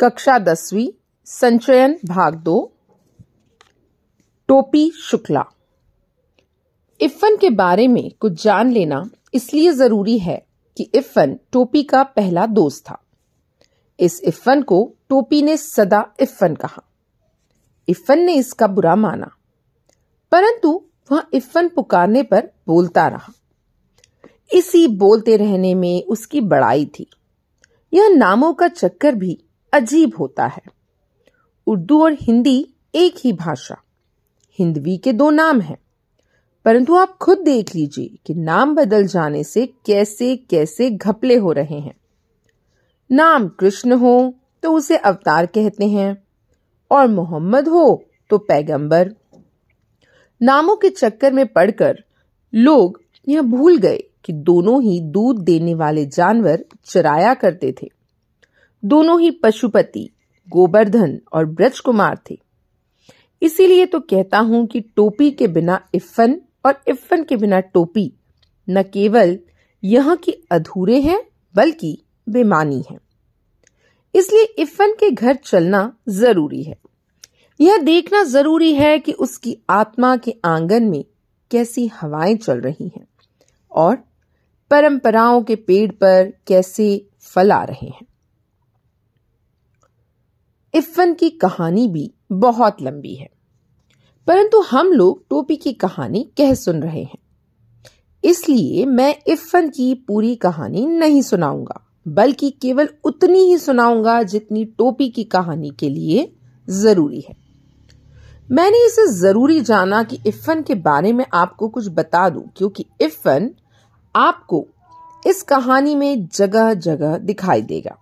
कक्षा दसवीं, संचयन भाग दो, टोपी शुक्ला। इफ़न के बारे में कुछ जान लेना इसलिए ज़रूरी है कि इफ़न टोपी का पहला दोस्त था। इस इफ़न को टोपी ने सदा इफ़न कहा। इफ़न ने इसका बुरा माना, परंतु वह इफ़न पुकारने पर बोलता रहा। इसी बोलते रहने में उसकी बड़ाई थी। यह नामों का चक्कर भी अजीब होता है। उर्दू और हिंदी एक ही भाषा। हिंदवी के दो नाम हैं। परंतु आप खुद देख लीजिए कि नाम बदल जाने से कैसे कैसे घपले हो रहे हैं। नाम कृष्ण हो तो उसे अवतार कहते हैं और मोहम्मद हो तो पैगंबर। नामों के चक्कर में पड़कर लोग यह भूल गए कि दोनों ही दूध देने वाले जानवर चराया करते थे। दोनों ही पशुपति, गोवर्धन और ब्रज कुमार थे। इसीलिए तो कहता हूँ कि टोपी के बिना इफ़न और इफ़न के बिना टोपी न केवल यहाँ की अधूरे हैं, बल्कि बेमानी है। इसलिए इफ़न के घर चलना ज़रूरी है। यह देखना ज़रूरी है कि उसकी आत्मा के आँगन में कैसी हवाएँ चल रही हैं और परंपराओं के पेड़ पर कैसे फल आ रहे हैं। इफ़न की कहानी भी बहुत लंबी है। परंतु हम लोग टोपी की कहानी कह सुन रहे हैं। इसलिए मैं इफ़न की पूरी कहानी नहीं सुनाऊँगा, बल्कि केवल उतनी ही सुनाऊँगा जितनी टोपी की कहानी के लिए ज़रूरी है। मैंने इसे ज़रूरी जाना कि इफ़न के बारे में आपको कुछ बता दूँ, क्योंकि इफ़न आपको इस कहानी में जगह जगह दिखाई देगा।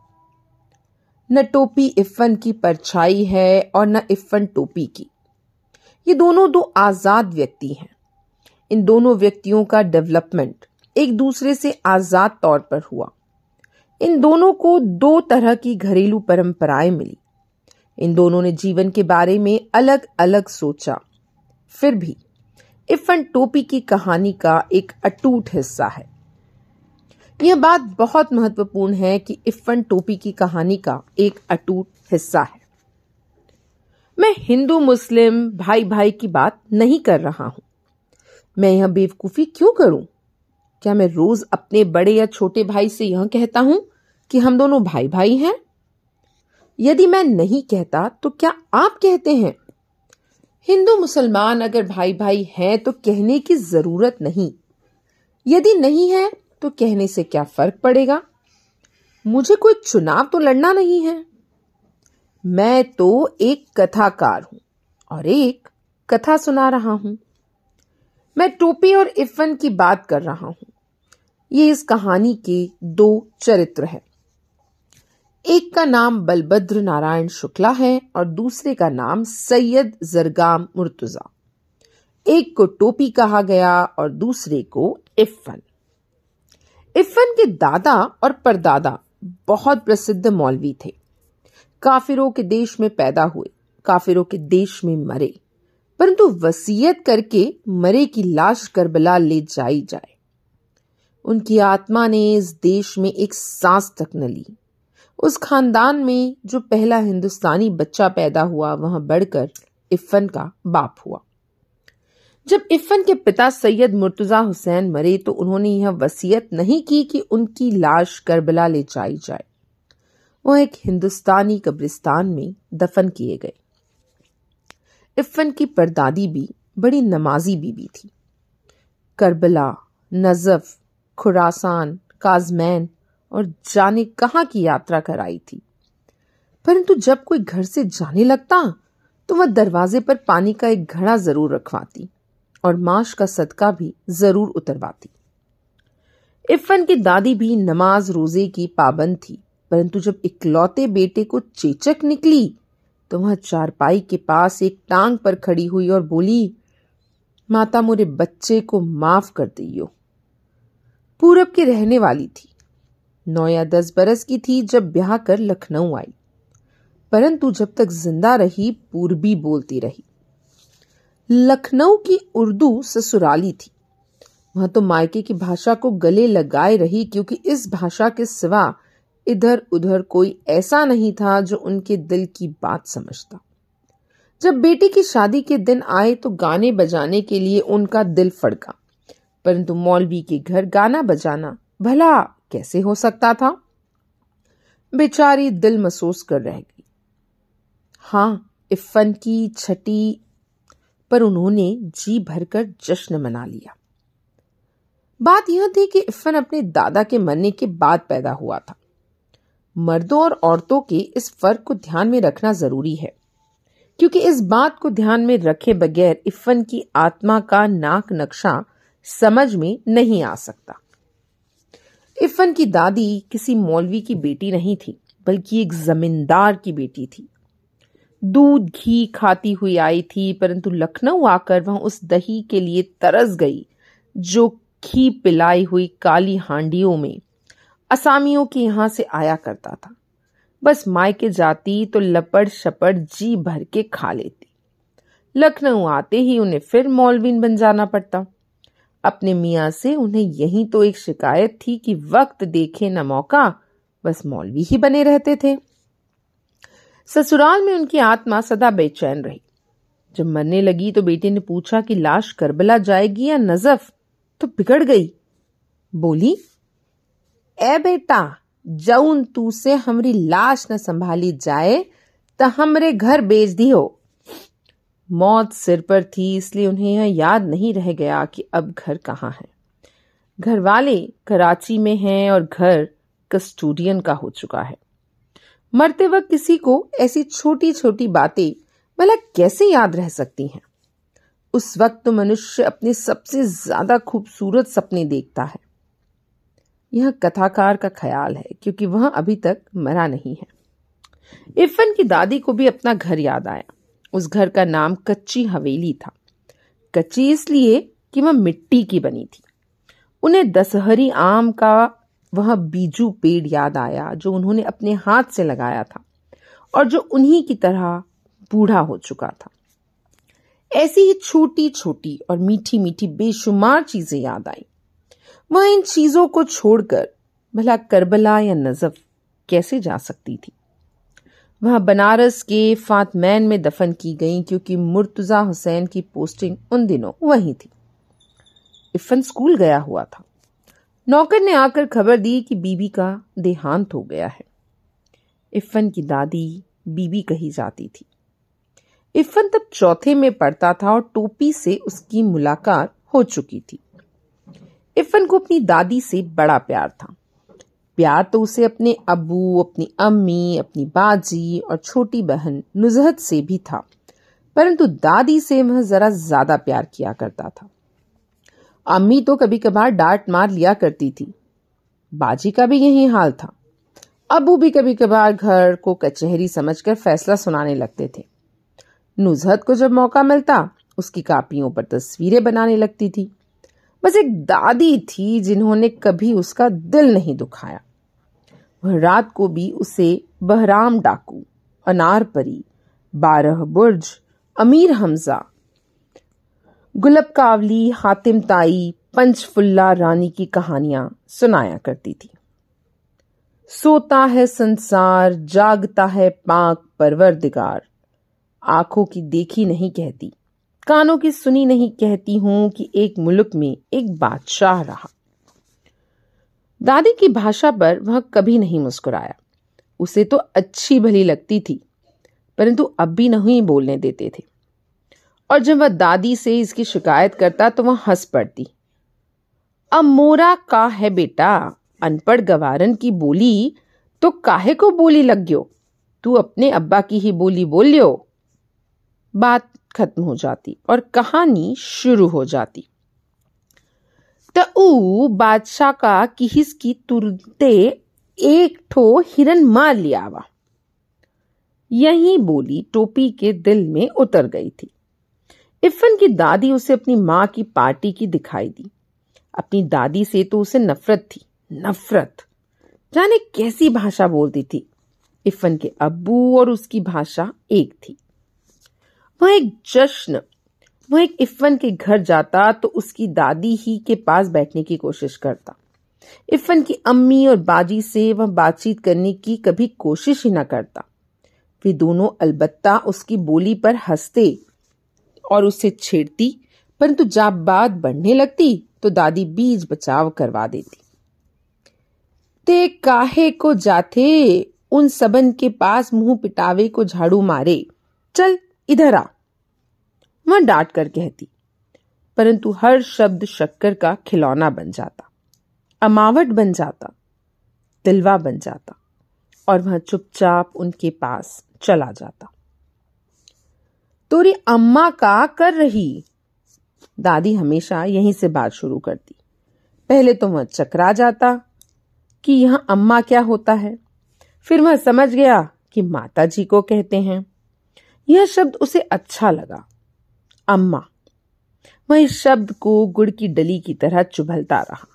न टोपी इफ़न की परछाई है और न इफ़न टोपी की। ये दोनों दो आज़ाद व्यक्ति हैं। इन दोनों व्यक्तियों का डेवलपमेंट एक दूसरे से आज़ाद तौर पर हुआ। इन दोनों को दो तरह की घरेलू परंपराएँ मिली। इन दोनों ने जीवन के बारे में अलग अलग सोचा। फिर भी इफ़न टोपी की कहानी का एक अटूट हिस्सा है। यह बात बहुत महत्वपूर्ण है कि इफ़न टोपी की कहानी का एक अटूट हिस्सा है। मैं हिंदू, मुस्लिम भाई भाई की बात नहीं कर रहा हूँ। मैं यह बेवकूफ़ी क्यों करूँ? क्या मैं रोज अपने बड़े या छोटे भाई से यह कहता हूँ कि हम दोनों भाई भाई हैं? यदि मैं नहीं कहता तो क्या आप कहते हैं? हिंदू, मुसलमान अगर भाई भाई हैं तो कहने की ज़रूरत नहीं। यदि नहीं है तो कहने से क्या फ़र्क पड़ेगा? मुझे कोई चुनाव तो लड़ना नहीं है। मैं तो एक कथाकार हूँ और एक कथा सुना रहा हूँ। मैं टोपी और इफ़न की बात कर रहा हूँ। ये इस कहानी के दो चरित्र हैं। एक का नाम बलभद्र नारायण शुक्ला है और दूसरे का नाम सैयद जरगाम मुर्तुजा। एक को टोपी कहा गया और दूसरे को इफ़न इफ़न के दादा और परदादा बहुत प्रसिद्ध मौलवी थे। काफिरों के देश में पैदा हुए, काफिरों के देश में मरे, परंतु वसीयत करके मरे की लाश करबला ले जाई जाए। उनकी आत्मा ने इस देश में एक सांस तक न ली। उस खानदान में जो पहला हिंदुस्तानी बच्चा पैदा हुआ, वहाँ बढ़कर इफ़न का बाप हुआ। जब इफ़न के पिता सैयद मुर्तजा हुसैन मरे तो उन्होंने यह वसीयत नहीं की कि उनकी लाश करबला ले जाई जाए। वह एक हिंदुस्तानी कब्रिस्तान में दफन किए गए। इफ़न की परदादी भी, बड़ी नमाजी बीबी थी। करबला, नजफ, खुरासान, काजमैन और जाने कहाँ की यात्रा कराई थी। परंतु जब कोई घर से जाने लगता तो वह दरवाजे पर पानी का एक घड़ा ज़रूर रखवाती। और माश का सदका भी ज़रूर उतरवाती। इफ़न की दादी भी नमाज़ रोज़े की पाबंद थी, परंतु जब इकलौते बेटे को चेचक निकली तो वह चारपाई के पास एक टांग पर खड़ी हुई और बोली, माता, मोरे बच्चे को माफ़ कर दियो। पूरब की रहने वाली थी। नौ या दस बरस की थी जब ब्याह कर लखनऊ आई, परंतु जब तक ज़िंदा रही पूर्वी बोलती रही। लखनऊ की उर्दू ससुराली थी। वह तो मायके की भाषा को गले लगाए रही क्योंकि इस भाषा के सिवा इधर उधर कोई ऐसा नहीं था जो उनके दिल की बात समझता। जब बेटी की शादी के दिन आए तो गाने बजाने के लिए उनका दिल फड़का। परंतु मौलवी के घर गाना बजाना भला कैसे हो सकता था? बेचारी दिल महसूस कर रह गई। हाँ इफ़न की छठी पर उन्होंने जी भरकर जश्न मना लिया। बात यह थी कि इफ़न अपने दादा के मरने के बाद पैदा हुआ था। मर्दों और औरतों के इस फ़र्क को ध्यान में रखना ज़रूरी है, क्योंकि इस बात को ध्यान में रखे बगैर इफ़न की आत्मा का नाक नक्शा समझ में नहीं आ सकता। इफ़न की दादी किसी मौलवी की बेटी नहीं थी, बल्कि एक जमींदार की बेटी थी। दूध घी खाती हुई आई थी, परंतु लखनऊ आकर वह उस दही के लिए तरस गई, जो घी पिलाई हुई काली हांडियों में। असामियों के यहाँ से आया करता था। बस मायके जाती तो लपड़ शपड़ जी भर के खा लेती। लखनऊ आते ही उन्हें फिर मौलवीन बन जाना पड़ता। अपने मियाँ से उन्हें यही तो एक शिकायत थी कि वक्त देखे न मौका, बस मौलवी ही बने रहते थे। ससुराल में उनकी आत्मा सदा बेचैन रही। जब मरने लगी तो बेटे ने पूछा कि लाश करबला जाएगी या नजफ तो बिगड़ गई। बोली, ए बेटा, जऊन तू से हमारी लाश न संभाली जाए तो हमरे घर बेच दी हो मौत सिर पर थी, इसलिए उन्हें यह याद नहीं रह गया कि अब घर कहाँ है। घर वाले कराची में हैं और घर कस्टूडियन का हो चुका है। मरते वक्त किसी को ऐसी छोटी छोटी बातें भला कैसे याद रह सकती हैं? उस वक्त तो मनुष्य अपने सबसे ज़्यादा खूबसूरत सपने देखता है। यह कथाकार का ख्याल है, क्योंकि वह अभी तक मरा नहीं है। इरफन की दादी को भी अपना घर याद आया। उस घर का नाम कच्ची हवेली था। कच्ची इसलिए कि वह मिट्टी की बनी थी। उन्हें दशहरी आम का वह बीजू पेड़ याद आया जो उन्होंने अपने हाथ से लगाया था और जो उन्हीं की तरह बूढ़ा हो चुका था। ऐसी ही छोटी छोटी और मीठी मीठी बेशुमार चीज़ें याद आई। वह इन चीज़ों को छोड़कर भला करबला या नजफ कैसे जा सकती थी? वह बनारस के फातमैन में दफन की गई क्योंकि मुर्तजा हुसैन की पोस्टिंग उन दिनों वहीं थी। इफन स्कूल गया हुआ था। नौकर ने आकर खबर दी कि बीबी का देहांत हो गया है। इफन की दादी बीबी कही जाती थी। इफन तब चौथे में पढ़ता था और टोपी से उसकी मुलाकात हो चुकी थी। इफन को अपनी दादी से बड़ा प्यार था। प्यार तो उसे अपने अबू, अपनी अम्मी, अपनी बाजी और छोटी बहन नुजहत से भी था, परंतु दादी से वह जरा ज़्यादा प्यार किया करता था। अम्मी तो कभी कभार डांट मार लिया करती थी। बाजी का भी यही हाल था। अबू भी कभी कभार घर को कचहरी समझकर फैसला सुनाने लगते थे। नुजहत को जब मौका मिलता, उसकी कापियों पर तस्वीरें बनाने लगती थी। बस एक दादी थी जिन्होंने कभी उसका दिल नहीं दुखाया। वह रात को भी उसे बहराम डाकू अनार परी बारह बुर्ज, अमीर हमजा गुलब कावली, हातिम ताई, पंचफुल्ला रानी की कहानियाँ सुनाया करती थी। सोता है संसार, जागता है पाक परवरदिगार। आँखों की देखी नहीं कहती, कानों की सुनी नहीं कहती हूँ कि एक मुल्क में एक बादशाह रहा। दादी की भाषा पर वह कभी नहीं मुस्कुराया। उसे तो अच्छी भली लगती थी, परंतु अब भी नहीं बोलने देते थे। और जब वह दादी से इसकी शिकायत करता तो वह हंस पड़ती। अब मोरा का है बेटा, अनपढ़ गवारन की बोली तो काहे को बोली लग गयो? तू अपने अब्बा की ही बोली बोल लियो। बात खत्म हो जाती और कहानी शुरू हो जाती। तो बादशाह का किहिस की तुरते एक ठो हिरन मार लिया यही बोली टोपी के दिल में उतर गई थी। इफन की दादी उसे अपनी माँ की पार्टी की दिखाई दी। अपनी दादी से तो उसे नफरत थी, नफरत। जाने कैसी भाषा बोलती थी। इफन के अब्बू और उसकी भाषा एक थी। वह एक जश्न, वह एक इफ़न के घर जाता तो उसकी दादी ही के पास बैठने की कोशिश करता। इफन की अम्मी और बाजी से वह बातचीत करने की कभी कोशिश ही ना करता। वे दोनों अलबत्ता उसकी बोली पर हँसते और उसे छेड़ती, परंतु जब बात बढ़ने लगती तो दादी बीज बचाव करवा देती। ते काहे को जाते उन सबन के पास मुँह पिटावे को झाड़ू मारे। चल, इधर आ। वह डांट कर कहती, परंतु हर शब्द शक्कर का खिलौना बन जाता। अमावट बन जाता तिलवा बन जाता, और वह चुपचाप उनके पास चला जाता। तोरी अम्मा का कर रही। दादी हमेशा यहीं से बात शुरू करती। पहले तो वह चकरा जाता कि यहाँ अम्मा क्या होता है। फिर वह समझ गया कि माता जी को कहते हैं। यह शब्द उसे अच्छा लगा। अम्मा। वह इस शब्द को गुड़ की डली की तरह चुभलता रहा।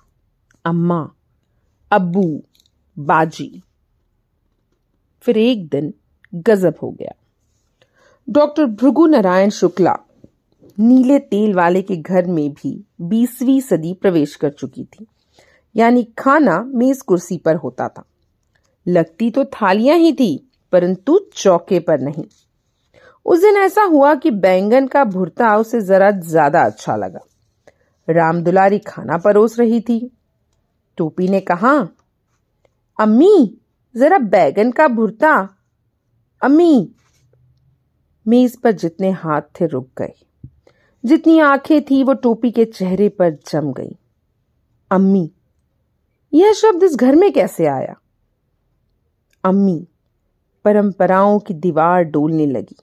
अम्मा। अब्बू। बाजी। फिर एक दिन गजब हो गया। डॉक्टर भृगु नारायण शुक्ला नीले तेल वाले के घर में भी बीसवीं सदी प्रवेश कर चुकी थी। यानी खाना मेज कुर्सी पर होता था। लगती तो थालियाँ ही थी, परंतु चौके पर नहीं। उस दिन ऐसा हुआ कि बैंगन का भुरता उसे जरा ज़्यादा अच्छा लगा। राम दुलारी खाना परोस रही थी। टोपी ने कहा, अम्मी, जरा बैगन का भुरता। अम्मी मेज पर जितने हाथ थे रुक गए। जितनी आँखें थी, वो टोपी के चेहरे पर जम गई। अम्मी, यह शब्द इस घर में कैसे आया? अम्मी, परंपराओं की दीवार डोलने लगी।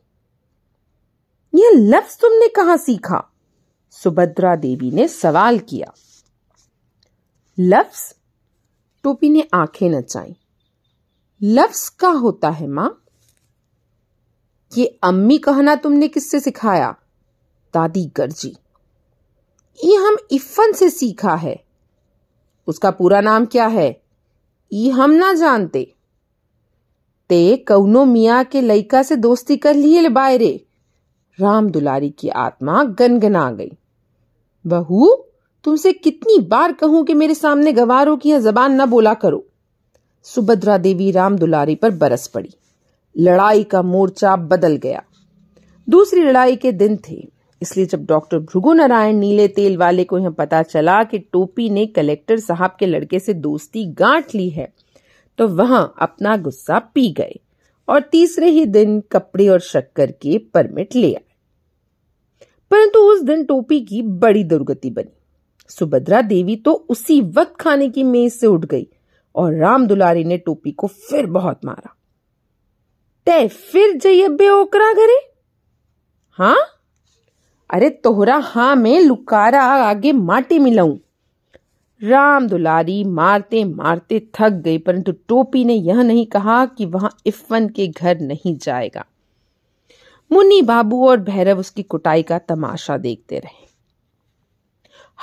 यह लफ्ज तुमने कहाँ सीखा? सुभद्रा देवी ने सवाल किया। लफ्ज? टोपी ने आँखें नचाई लफ्ज का होता है माँ? ये अम्मी कहना तुमने किससे सिखाया? दादी गर्जी। ये हम इफन से सीखा है। उसका पूरा नाम क्या है? ये हम ना जानते। ते कौनो मिया के लइका से दोस्ती कर लिए बायरे। राम दुलारी की आत्मा गनगना गई। बहू, तुमसे कितनी बार कहूँ कि मेरे सामने गवारों की यह जबान न बोला करो? सुभद्रा देवी राम दुलारी पर बरस पड़ी। लड़ाई का मोर्चा बदल गया। दूसरी लड़ाई के दिन थे, इसलिए जब डॉक्टर भृगु नारायण नीले तेल वाले को यह पता चला कि टोपी ने कलेक्टर साहब के लड़के से दोस्ती गांठ ली है तो वहाँ अपना गुस्सा पी गए और तीसरे ही दिन कपड़े और शक्कर के परमिट ले आए। परंतु उस दिन टोपी की बड़ी दुर्गति बनी। सुभद्रा देवी तो उसी वक्त खाने की मेज से उठ गई और राम दुलारी ने टोपी को फिर बहुत मारा। तय फिर जयबे ओकरा घरे। हाँ? अरे तोहरा हाँ में लुकारा आगे माटी मिलाऊं। राम दुलारी मारते मारते थक गई, परंतु टोपी ने यह नहीं कहा कि वहाँ इफन के घर नहीं जाएगा। मुन्नी बाबू और भैरव उसकी कुटाई का तमाशा देखते रहे।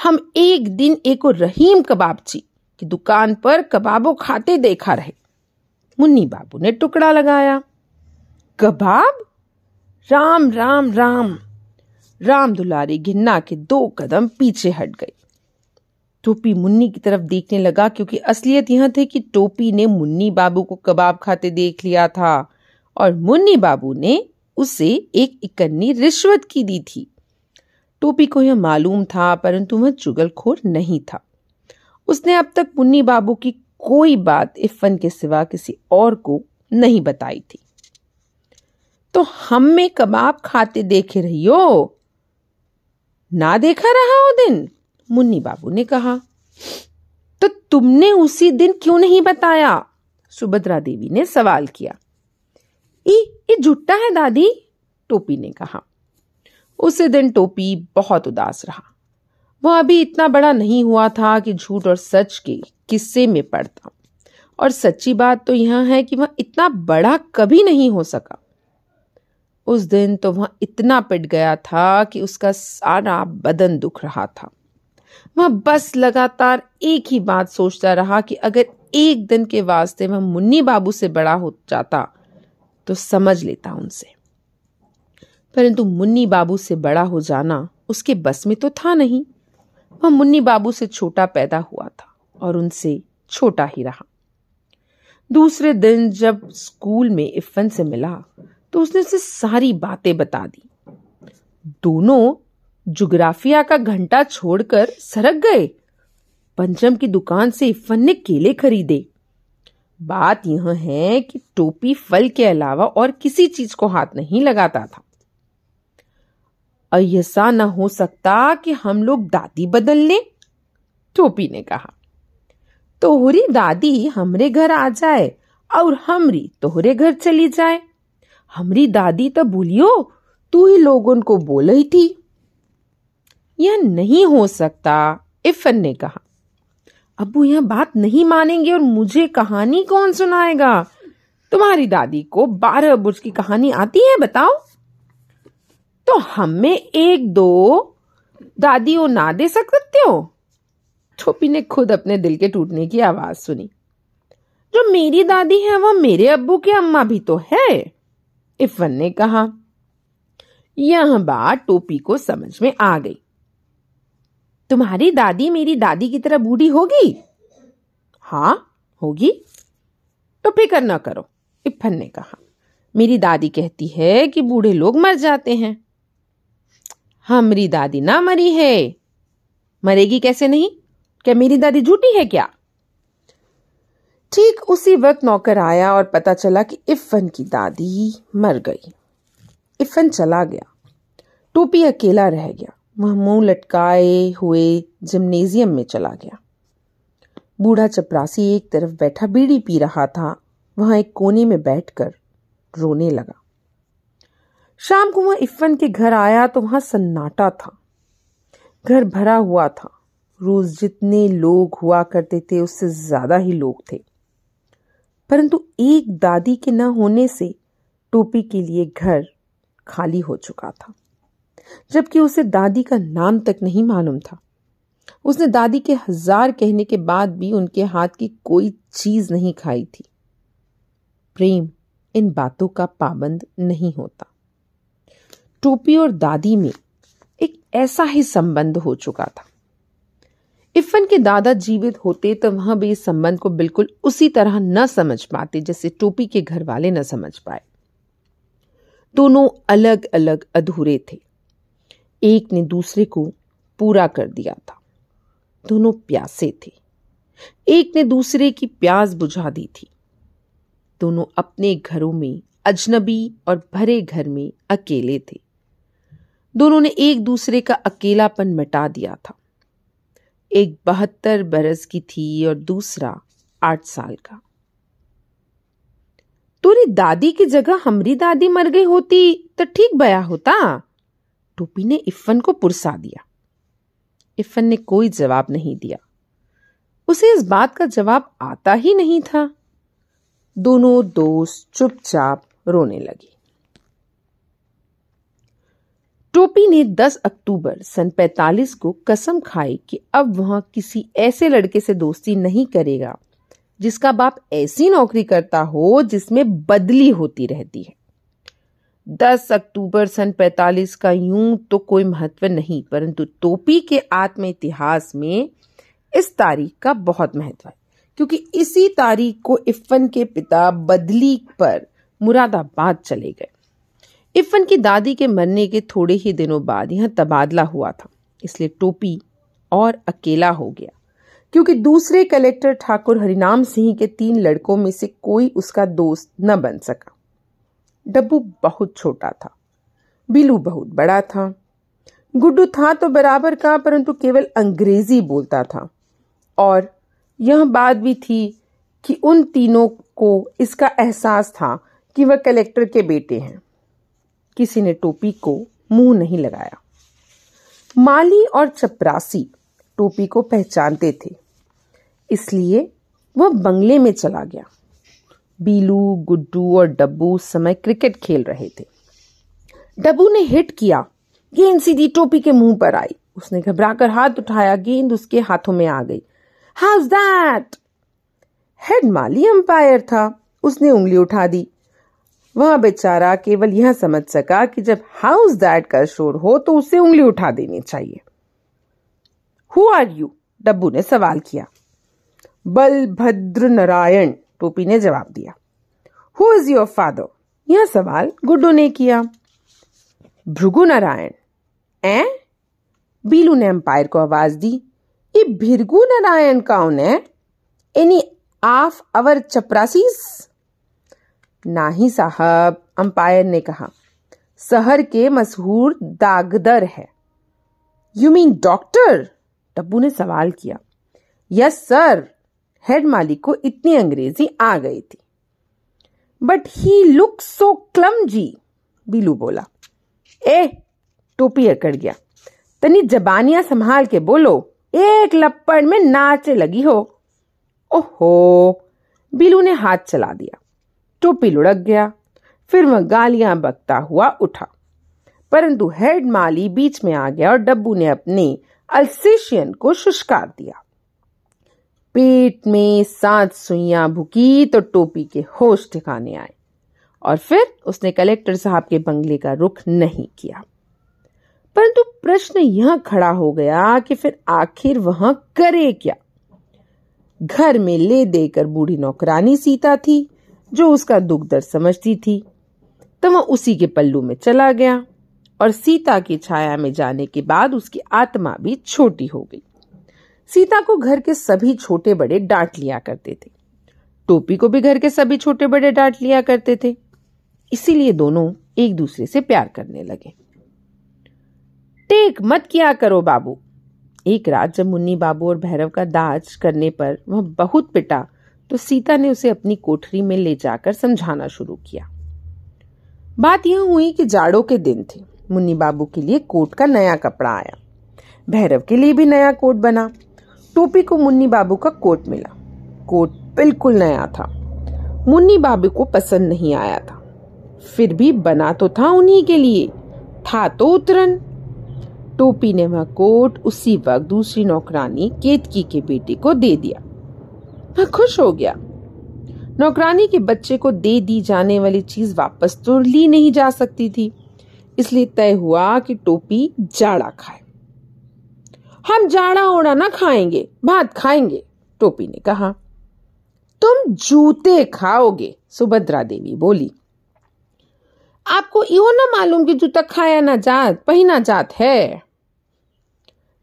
हम एक दिन एक रहीम कबाबची की दुकान पर कबाबो खाते देखा रहे। मुन्नी बाबू ने टुकड़ा लगाया। कबाब राम राम राम। राम दुलारी घिन्ना के दो कदम पीछे हट गई। टोपी मुन्नी की तरफ़ देखने लगा क्योंकि असलियत यह थी कि टोपी ने मुन्नी बाबू को कबाब खाते देख लिया था और मुन्नी बाबू ने उसे एक इकन्नी रिश्वत की दी थी। टोपी को यह मालूम था, परंतु वह चुगलखोर नहीं था। उसने अब तक मुन्नी बाबू की कोई बात इफन के सिवा किसी और को नहीं बताई थी। तो हम में कबाब खाते देखे रही हो ना देखा रहा वो दिन? मुन्नी बाबू ने कहा। तो तुमने उसी दिन क्यों नहीं बताया? सुभद्रा देवी ने सवाल किया। ये झुट्टा है दादी? टोपी ने कहा। उसी दिन टोपी बहुत उदास रहा। वह अभी इतना बड़ा नहीं हुआ था कि झूठ और सच के किस्से में पड़ता। और सच्ची बात तो यह है कि वह इतना बड़ा कभी नहीं हो सका। उस दिन तो वह इतना पिट गया था कि उसका सारा बदन दुख रहा था। वह बस लगातार एक ही बात सोचता रहा कि अगर एक दिन के वास्ते वह मुन्नी बाबू से बड़ा हो जाता तो समझ लेता उनसे। परंतु मुन्नी बाबू से बड़ा हो जाना उसके बस में तो था नहीं। वह मुन्नी बाबू से छोटा पैदा हुआ था और उनसे छोटा ही रहा। दूसरे दिन जब स्कूल में इफ़न से मिला तो उसने उसे सारी बातें बता दी। दोनों जुग्राफिया का घंटा छोड़कर सरक गए। पंचम की दुकान से इफ़न ने केले खरीदे। बात यह है कि टोपी फल के अलावा और किसी चीज़ को हाथ नहीं लगाता था। ऐसा न हो सकता कि हम लोग दादी बदल लें, टोपी ने कहा। तोहरी दादी हमरे घर आ जाए और हमरी तोहरे घर चली जाए। हमरी दादी तो बोलियो तू ही लोगों को बोल रही थी। यह नहीं हो सकता इफन ने कहा। अबू, यह बात नहीं मानेंगे और मुझे कहानी कौन सुनाएगा? तुम्हारी दादी को बारह बुर्ज की कहानी आती है, बताओ। तो हमें एक दो दादी वो ना दे सकते हो? छोपी ने खुद अपने दिल के टूटने की आवाज़ सुनी। जो मेरी दादी है, वह मेरे अब्बू की अम्मा भी तो है। इफन ने कहा, यह बात टोपी को समझ में आ गई। तुम्हारी दादी मेरी दादी की तरह बूढ़ी होगी? हाँ होगी। तो फ़िक्र ना करो इफन ने कहा। मेरी दादी कहती है कि बूढ़े लोग मर जाते हैं। हमारी दादी ना मरी है। मरेगी कैसे नहीं? क्या मेरी दादी झूठी है क्या? ठीक उसी वक्त नौकर आया और पता चला कि इफन की दादी मर गई। इफन चला गया। टोपी अकेला रह गया। वह मुँह लटकाए हुए जिम्नेजियम में चला गया। बूढ़ा चपरासी एक तरफ़ बैठा बीड़ी पी रहा था। वहाँ एक कोने में बैठकर रोने लगा। शाम को वह इफ़न के घर आया तो वहाँ सन्नाटा था। घर भरा हुआ था। रोज जितने लोग हुआ करते थे, उससे ज़्यादा ही लोग थे। परंतु एक दादी के न होने से टोपी के लिए घर खाली हो चुका था, जबकि उसे दादी का नाम तक नहीं मालूम था। उसने दादी के हज़ार कहने के बाद भी उनके हाथ की कोई चीज़ नहीं खाई थी। प्रेम इन बातों का पाबंद नहीं होता। टोपी और दादी में एक ऐसा ही संबंध हो चुका था। इफन के दादा जीवित होते तो वह भी इस संबंध को बिल्कुल उसी तरह न समझ पाते, जैसे टोपी के घर वाले न समझ पाए। दोनों अलग अलग अधूरे थे। एक ने दूसरे को पूरा कर दिया था। दोनों प्यासे थे। एक ने दूसरे की प्यास बुझा दी थी। दोनों अपने घरों में अजनबी और भरे घर में अकेले थे। दोनों ने एक दूसरे का अकेलापन मिटा दिया था। एक बहत्तर बरस की थी और दूसरा आठ साल का। तुरी दादी की जगह हमारी दादी मर गई होती तो ठीक बया होता। टोपी ने इफ़न को पुरसा दिया। इफ़न ने कोई जवाब नहीं दिया। उसे इस बात का जवाब आता ही नहीं था। दोनों दोस्त चुपचाप रोने लगे। टोपी ने 10 अक्टूबर सन 45 को कसम खाई कि अब वह किसी ऐसे लड़के से दोस्ती नहीं करेगा, जिसका बाप ऐसी नौकरी करता हो जिसमें बदली होती रहती है। 10 अक्टूबर सन 45 का यूँ तो कोई महत्व नहीं, परंतु टोपी के आत्म इतिहास में इस तारीख का बहुत महत्व है, क्योंकि इसी तारीख को इफ़न के पिता बदली पर मुरादाबाद चले गए। इफ़न की दादी के मरने के थोड़े ही दिनों बाद यह तबादला हुआ था, इसलिए टोपी और अकेला हो गया। क्योंकि दूसरे कलेक्टर ठाकुर हरिनाम सिंह के तीन लड़कों में से कोई उसका दोस्त न बन सका। डब्बू बहुत छोटा था, बिलू बहुत बड़ा था। गुड्डू था तो बराबर का, परंतु केवल अंग्रेज़ी बोलता था। और यह बात भी थी कि उन तीनों को इसका एहसास था कि वह कलेक्टर के बेटे हैं। किसी ने टोपी को मुँह नहीं लगाया। माली और चपरासी टोपी को पहचानते थे, इसलिए वह बंगले में चला गया। बीलू, गुड्डू और डब्बू उस समय क्रिकेट खेल रहे थे। डब्बू ने हिट किया, गेंद सीधी टोपी के मुँह पर आई। उसने घबराकर हाथ उठाया, गेंद उसके हाथों में आ गई। हाउस दैट हेड माली अंपायर था, उसने उंगली उठा दी। वह बेचारा केवल यह समझ सका कि जब हाउस दैट का शोर हो तो उसे उंगली उठा देनी चाहिए। हु आर यू डब्बू ने सवाल किया। बलभद्र नारायण, टोपी ने जवाब दिया। हु इज़ योर फादर यह सवाल गुड्डू ने किया। भृगु नारायण। ए बीलू ने अंपायर को आवाज़ दी। ये भिरगु नारायण कौन है? एनी ऑफ़ अवर चपरासीस नाही साहब, अंपायर ने कहा, शहर के मशहूर दागदर है। यू मीन डॉक्टर टब्बू ने सवाल किया। यस सर हेड मालिक को इतनी अंग्रेज़ी आ गई थी। बट ही लुक सो क्लम जी बीलू बोला। ए, टोपी अकड़ गया। तनी जबानियाँ संभाल के बोलो। एक लप्पड़ में नाचे लगी हो। ओहो, बिलू ने हाथ चला दिया। टोपी लुढ़क गया। फिर वह गालियाँ बकता हुआ उठा। परंतु हेड माली बीच में आ गया और डब्बू ने अपने अल्सेशियन को शुष्कार दिया। पेट में सात सुइयाँ भुकी तो टोपी के होश ठिकाने आए और फिर उसने कलेक्टर साहब के बंगले का रुख नहीं किया। परंतु प्रश्न यह खड़ा हो गया कि फिर आखिर वह करे क्या? घर में ले देकर बूढ़ी नौकरानी सीता थी। जो उसका दुख दर्द समझती थी। तो वह उसी के पल्लू में चला गया और सीता की छाया में जाने के बाद उसकी आत्मा भी छोटी हो गई। सीता को घर के सभी छोटे बड़े डांट लिया करते थे। टोपी को भी घर के सभी छोटे बड़े डांट लिया करते थे। इसीलिए दोनों एक दूसरे से प्यार करने लगे। टेक मत किया करो बाबू। एक रात जब मुन्नी बाबू और भैरव का दाज करने पर वह बहुत पिटा तो सीता ने उसे अपनी कोठरी में ले जाकर समझाना शुरू किया। बात यह हुई कि जाड़ों के दिन थे। मुन्नी बाबू के लिए कोट का नया कपड़ा आया। भैरव के लिए भी नया कोट बना। टोपी को मुन्नी बाबू का कोट मिला। कोट बिल्कुल नया था। मुन्नी बाबू को पसंद नहीं आया था। फिर भी बना तो था उन्हीं के लिए। था तो उतरन। टोपी ने वह कोट उसी वक्त दूसरी नौकरानी, केतकी के बेटे को दे दिया। वह खुश हो गया। नौकरानी के बच्चे को दे दी जाने वाली चीज़ वापस तो ली नहीं जा सकती थी, इसलिए तय हुआ कि टोपी जाड़ा खाए। हम जाड़ा ओड़ा ना खाएँगे, भात खाएँगे, टोपी ने कहा। तुम जूते खाओगे, सुभद्रा देवी बोली। आपको यो ना मालूम कि जूता खाया ना जात, पहना जात है।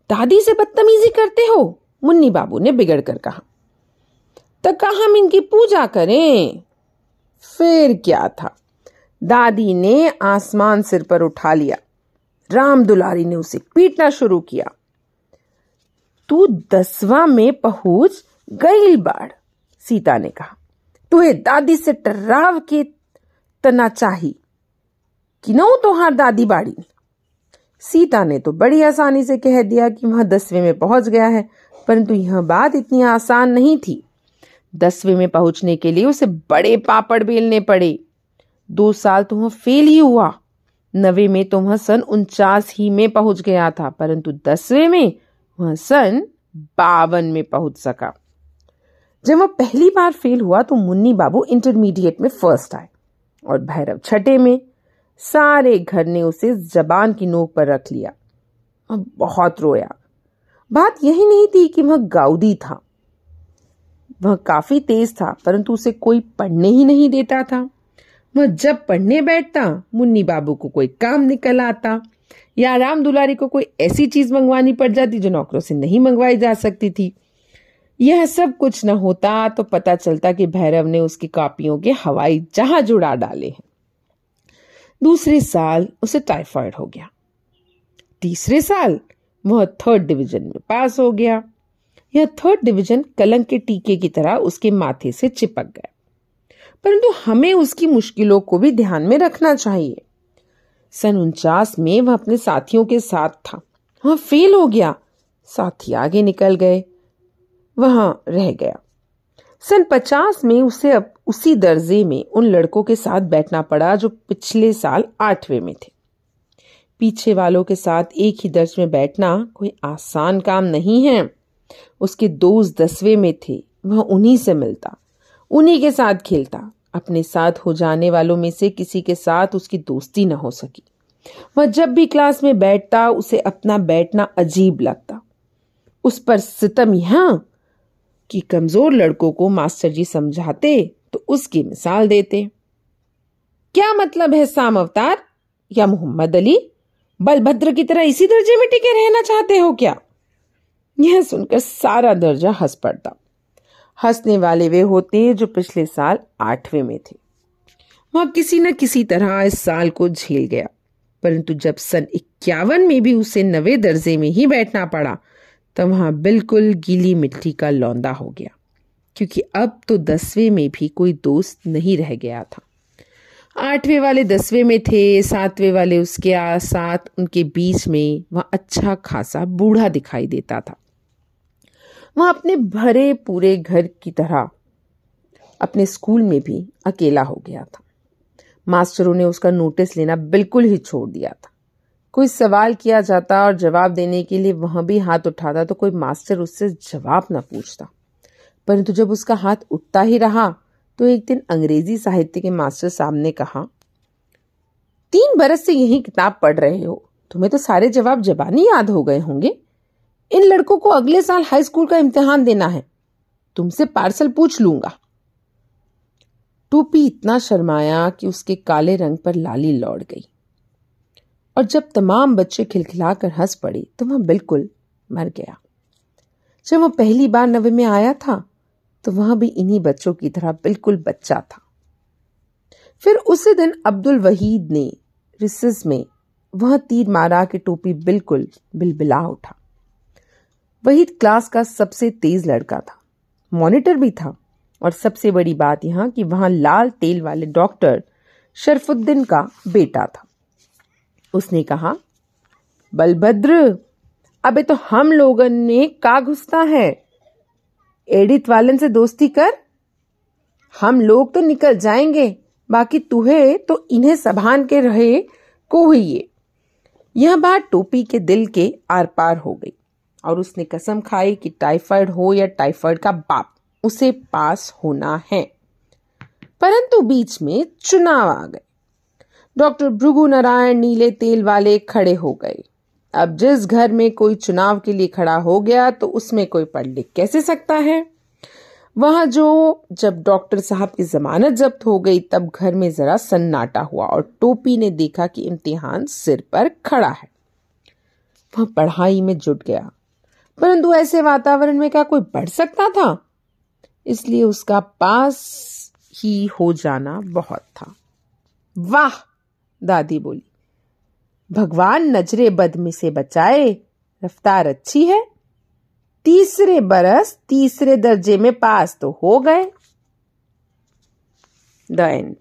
दादी से बदतमीजी करते हो, मुन्नी बाबू ने बिगड़ कर कहा। तो कहा हम इनकी पूजा करें? फिर क्या था? दादी ने आसमान सिर पर उठा लिया। राम दुलारी ने उसे पीटना शुरू किया। तू दसवा में पहुँच गई बाढ़, सीता ने कहा। तुहे दादी से टर्राव के तना चाही कि नो तोहार दादी बाड़ी। सीता ने तो बड़ी आसानी से कह दिया कि वह दसवें में पहुँच गया है, परंतु यह बात इतनी आसान नहीं थी। दसवें में पहुँचने के लिए उसे बड़े पापड़ बेलने पड़े। दो साल तो वह फेल ही हुआ। नवे में तो वह सन उनचास ही में पहुँच गया था, परंतु दसवें में वह सन बावन में पहुँच सका। जब वह पहली बार फेल हुआ तो मुन्नी बाबू इंटरमीडिएट में फ़र्स्ट आए और भैरव छठे में सारे घर ने उसे जबान की नोक पर रख लिया और बहुत रोया। बात यही नहीं थी कि वह गाउदी था। वह काफ़ी तेज था, परंतु उसे कोई पढ़ने ही नहीं देता था। वह जब पढ़ने बैठता, मुन्नी बाबू को कोई काम निकल आता, या राम दुलारी को कोई ऐसी चीज़ मंगवानी पड़ जाती जो नौकरों से नहीं मंगवाई जा सकती थी। यह सब कुछ न होता तो पता चलता कि भैरव ने उसकी कॉपियों के हवाई जहाज़ उड़ा डाले हैं। दूसरे साल उसे टाइफाइड हो गया। तीसरे साल वह थर्ड डिवीज़न में पास हो गया। यह थर्ड डिवीज़न कलंक के टीके की तरह उसके माथे से चिपक गया परंतु हमें उसकी मुश्किलों को भी ध्यान में रखना चाहिए। सन उनचास में वह अपने साथियों के साथ था। वह फेल हो गया। साथी आगे निकल गए। वहाँ रह गया। सन पचास में उसे अब उसी दर्जे में उन लड़कों के साथ बैठना पड़ा जो पिछले साल आठवें में थे। पीछे वालों के साथ एक ही दर्ज में बैठना कोई आसान काम नहीं है। उसके दोस्त दसवें में थे, वह उन्हीं से मिलता, उन्हीं के साथ खेलता, अपने साथ हो जाने वालों में से किसी के साथ उसकी दोस्ती न हो सकी। वह जब भी क्लास में बैठता, उसे अपना बैठना अजीब लगता। उस पर सितम यहाँ कि कमज़ोर लड़कों को मास्टर जी समझाते तो उसकी मिसाल देते। क्या मतलब है साम अवतार? या मोहम्मद अली? बलभद्र की तरह इसी दर्जे में टिके रहना चाहते हो क्या? यह सुनकर सारा दर्जा हंस पड़ता। हंसने वाले वे होते जो पिछले साल आठवें में थे। वह किसी न किसी तरह इस साल को झेल गया, परंतु जब सन इक्यावन में भी उसे नवे दर्जे में ही बैठना पड़ा, तब वहाँ बिल्कुल गीली मिट्टी का लौंदा हो गया, क्योंकि अब तो दसवें में भी कोई दोस्त नहीं रह गया था। आठवें वाले दसवें में थे, सातवें वाले उसके साथ उनके बीच में वह अच्छा खासा बूढ़ा दिखाई देता था। वह अपने भरे पूरे घर की तरह अपने स्कूल में भी अकेला हो गया था। मास्टरों ने उसका नोटिस लेना बिल्कुल ही छोड़ दिया था। कोई सवाल किया जाता और जवाब देने के लिए वहाँ भी हाथ उठाता तो कोई मास्टर उससे जवाब ना पूछता। परंतु जब उसका हाथ उठता ही रहा तो एक दिन अंग्रेज़ी साहित्य के मास्टर साहब ने कहा, तीन बरस से यही किताब पढ़ रहे हो, तुम्हें तो सारे जवाब जबानी याद हो गए होंगे। इन लड़कों को अगले साल हाई स्कूल का इम्तिहान देना है। तुमसे पार्सल पूछ लूँगा। टोपी इतना शर्माया कि उसके काले रंग पर लाली लौट गई। और जब तमाम बच्चे खिलखिलाकर हंस पड़े तो वह बिल्कुल मर गया। जब वह पहली बार नवे में आया था तो वह भी इन्हीं बच्चों की तरह बिल्कुल बच्चा था। फिर उसी दिन अब्दुल वहीद ने रिसिस में वह तीर मारा कि टोपी बिल्कुल बिलबिला उठा। वहीद क्लास का सबसे तेज लड़का था। मॉनिटर भी था। और सबसे बड़ी बात यहाँ कि वहाँ लाल तेल वाले डॉक्टर शरफुद्दीन का बेटा था। उसने कहा, बलभद्र, अबे तो हम लोगों ने का घुसता है? एडित वालन से दोस्ती कर? हम लोग तो निकल जाएँगे, बाकी तुहे तो इन्हें संभाल के रहे को हुई यह बात टोपी के दिल के आर पार हो गई। और उसने कसम खाई कि टाइफाइड हो या टाइफाइड का बाप, उसे पास होना है। परंतु बीच में चुनाव आ गए। डॉक्टर भृगु नारायण नीले तेल वाले खड़े हो गए। अब जिस घर में कोई चुनाव के लिए खड़ा हो गया तो उसमें कोई पढ़ लिख कैसे सकता है? वहाँ जो जब डॉक्टर साहब की जमानत जब्त हो गई, तब घर में जरा सन्नाटा हुआ और टोपी ने देखा कि इम्तिहान सिर पर खड़ा है। वह पढ़ाई में जुट गया। परंतु ऐसे वातावरण में क्या कोई पढ़ सकता था? इसलिए उसका पास ही हो जाना बहुत था। वाह! दादी बोली, भगवान नजरे बद में से बचाए, रफ्तार अच्छी है। तीसरे बरस तीसरे दर्जे में पास तो हो गए। The end.